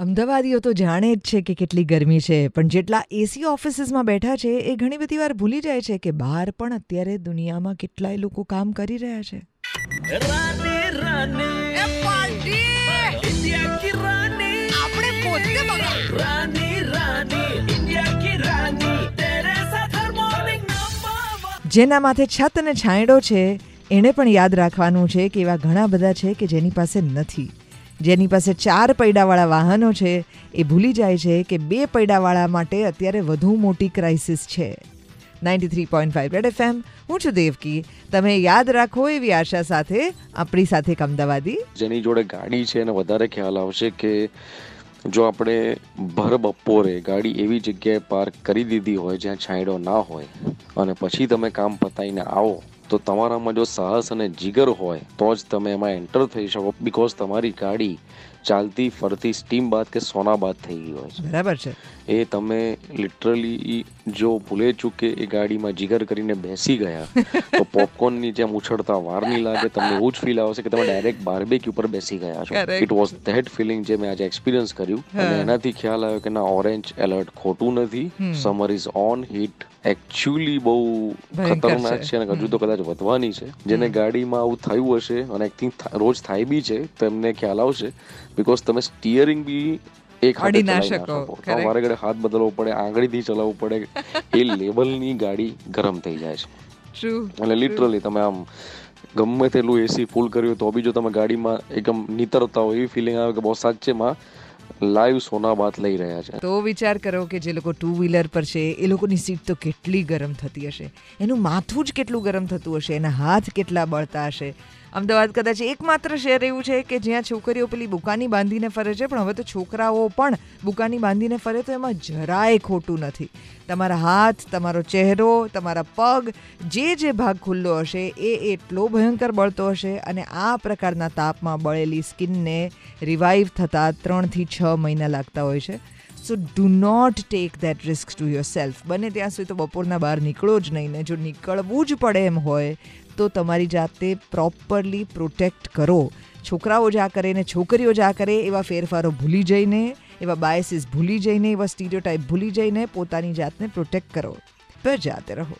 અમદાવાદીઓ તો જાણે જ છે કે કેટલી ગરમી છે પણ જેટલા એસી ઓફિસીસમાં બેઠા છે એ ઘણી બધી વાર ભૂલી જાય છે કે બહાર પણ અત્યારે દુનિયામાં કેટલાય લોકો કામ કરી રહ્યા છે. જેના માથે છત અને છાંયડો છે એણે પણ યાદ રાખવાનું છે કે એવા ઘણા બધા છે કે જેની પાસે નથી. જેની પાસે ચાર પૈડાવાળા વાહનો છે, એ ભૂલી જાય છે કે બે પૈડાવાળા માટે અત્યારે વધુ મોટી ક્રાઇસિસ છે. Ninety three point five red FM હું છું દેવકી. તમે યાદ રાખો એવી આશા સાથે આપણી સાથે એક અમદાવાદી. જેની જોડે ગાડી છે એને વધારે ખ્યાલ આવશે કે જો આપણે ભર બપોરે ગાડી એવી જગ્યાએ પાર્ક કરી દીધી હોય જ્યાં છાંયડો ના હોય અને પછી તમે કામ પતાવીને આવો તો તમારામાં જો સાહસ અને જીગર હોય તો જ તમે એમાં એન્ટર થઈ શકો. બિકોઝ તમારી ગાડી ચાલતી ફરતી સ્ટીમ બાદ કે સોના બાદ થઈ ગઈ હોય છે. બરાબર છે. એ તમે લિટરલી જો ભૂલે ચૂકે એ ગાડીમાં જીગર કરીને બેસી ગયા તો પોપકોર્નની જેમ ઉછળતા વાર નહીં લાગે તમને એવું જ ફીલ આવશે કે તમે ડાયરેક્ટ બાર્બેક્યુ ઉપર બેસી ગયા છો. ઇટ વોઝ ધેટ ફિલિંગ જે મેં આજે એક્સપિરિયન્સ કર્યું. અને એનાથી ખ્યાલ આવ્યો કે ના ઓરેન્જ એલર્ટ ખોટું નથી. Summer is on heat actually બહુ ખતરનાક છે. છે અને હજુ તો કદાચ વધવાની છે. જેને ગાડીમાં આવું થયું હશે અને આઈ થિંક રોજ થાય બી છે તો એમને ખ્યાલ આવશે. બિકોઝ તમે સ્ટીયરિંગ બી એક હાથે ના શકો. તમારે ઘડે હાથ બદલવો પડે આંગળીથી ચલાવવું પડે. એ લેવલની ગાડી ગરમ થઈ જાય છે. એટલે લિટરલી તમે આમ ગમે તેટલું એસી ફૂલ કર્યું તો બી જો તમે ગાડીમાં એકદમ નીતરતા હોય એવી ફિલિંગ આવે કે બહુ સાચેમાં લાઈવ સોના બાત લઈ રહ્યા છે. તો વિચાર કરો કે જે લોકો ટુ વ્હીલર પર છે, એ લોકોની સીટ તો કેટલી ગરમ થતી હશે. એનું માથું જ કેટલું ગરમ થતું હશે, એના હાથ કેટલા બળતા હશે. અમદાવાદ કદાચ એકમાત્ર શહેર એવું છે કે જ્યાં છોકરીઓ પેલી બુકાની બાંધીને ફરે છે, પણ હવે તો છોકરાઓ પણ બુકાની બાંધીને ફરે તો એમાં જરાય ખોટું નથી. તમારા હાથ, તમારો ચહેરો, તમારા પગ, જે જે ભાગ ખુલ્લો હશે, એ એટલો ભયંકર બળતો હશે અને આ પ્રકારના તાપમાં બળેલી સ્કિનને રિવાઇવ થતાં ત્રણથી છ મહિના લાગતા હોય છે. So do not take that risk to yourself બને ત્યાં સુધી તો બપોરના બહાર નીકળો જ નહીં ને. જો નીકળવું જ પડે એમ હોય, તો તમારી જાતે પ્રોપરલી પ્રોટેક્ટ કરો. છોકરાઓ જ આ કરે ને છોકરીઓ જ આ કરે, એવા ફેરફારો ભૂલી જઈને, એવા બાયસીસ ભૂલી જઈને, એવા સ્ટીરિયોટાઈપ ભૂલી જઈને પોતાની જાતને પ્રોટેક્ટ કરો. પર જાતે રહો.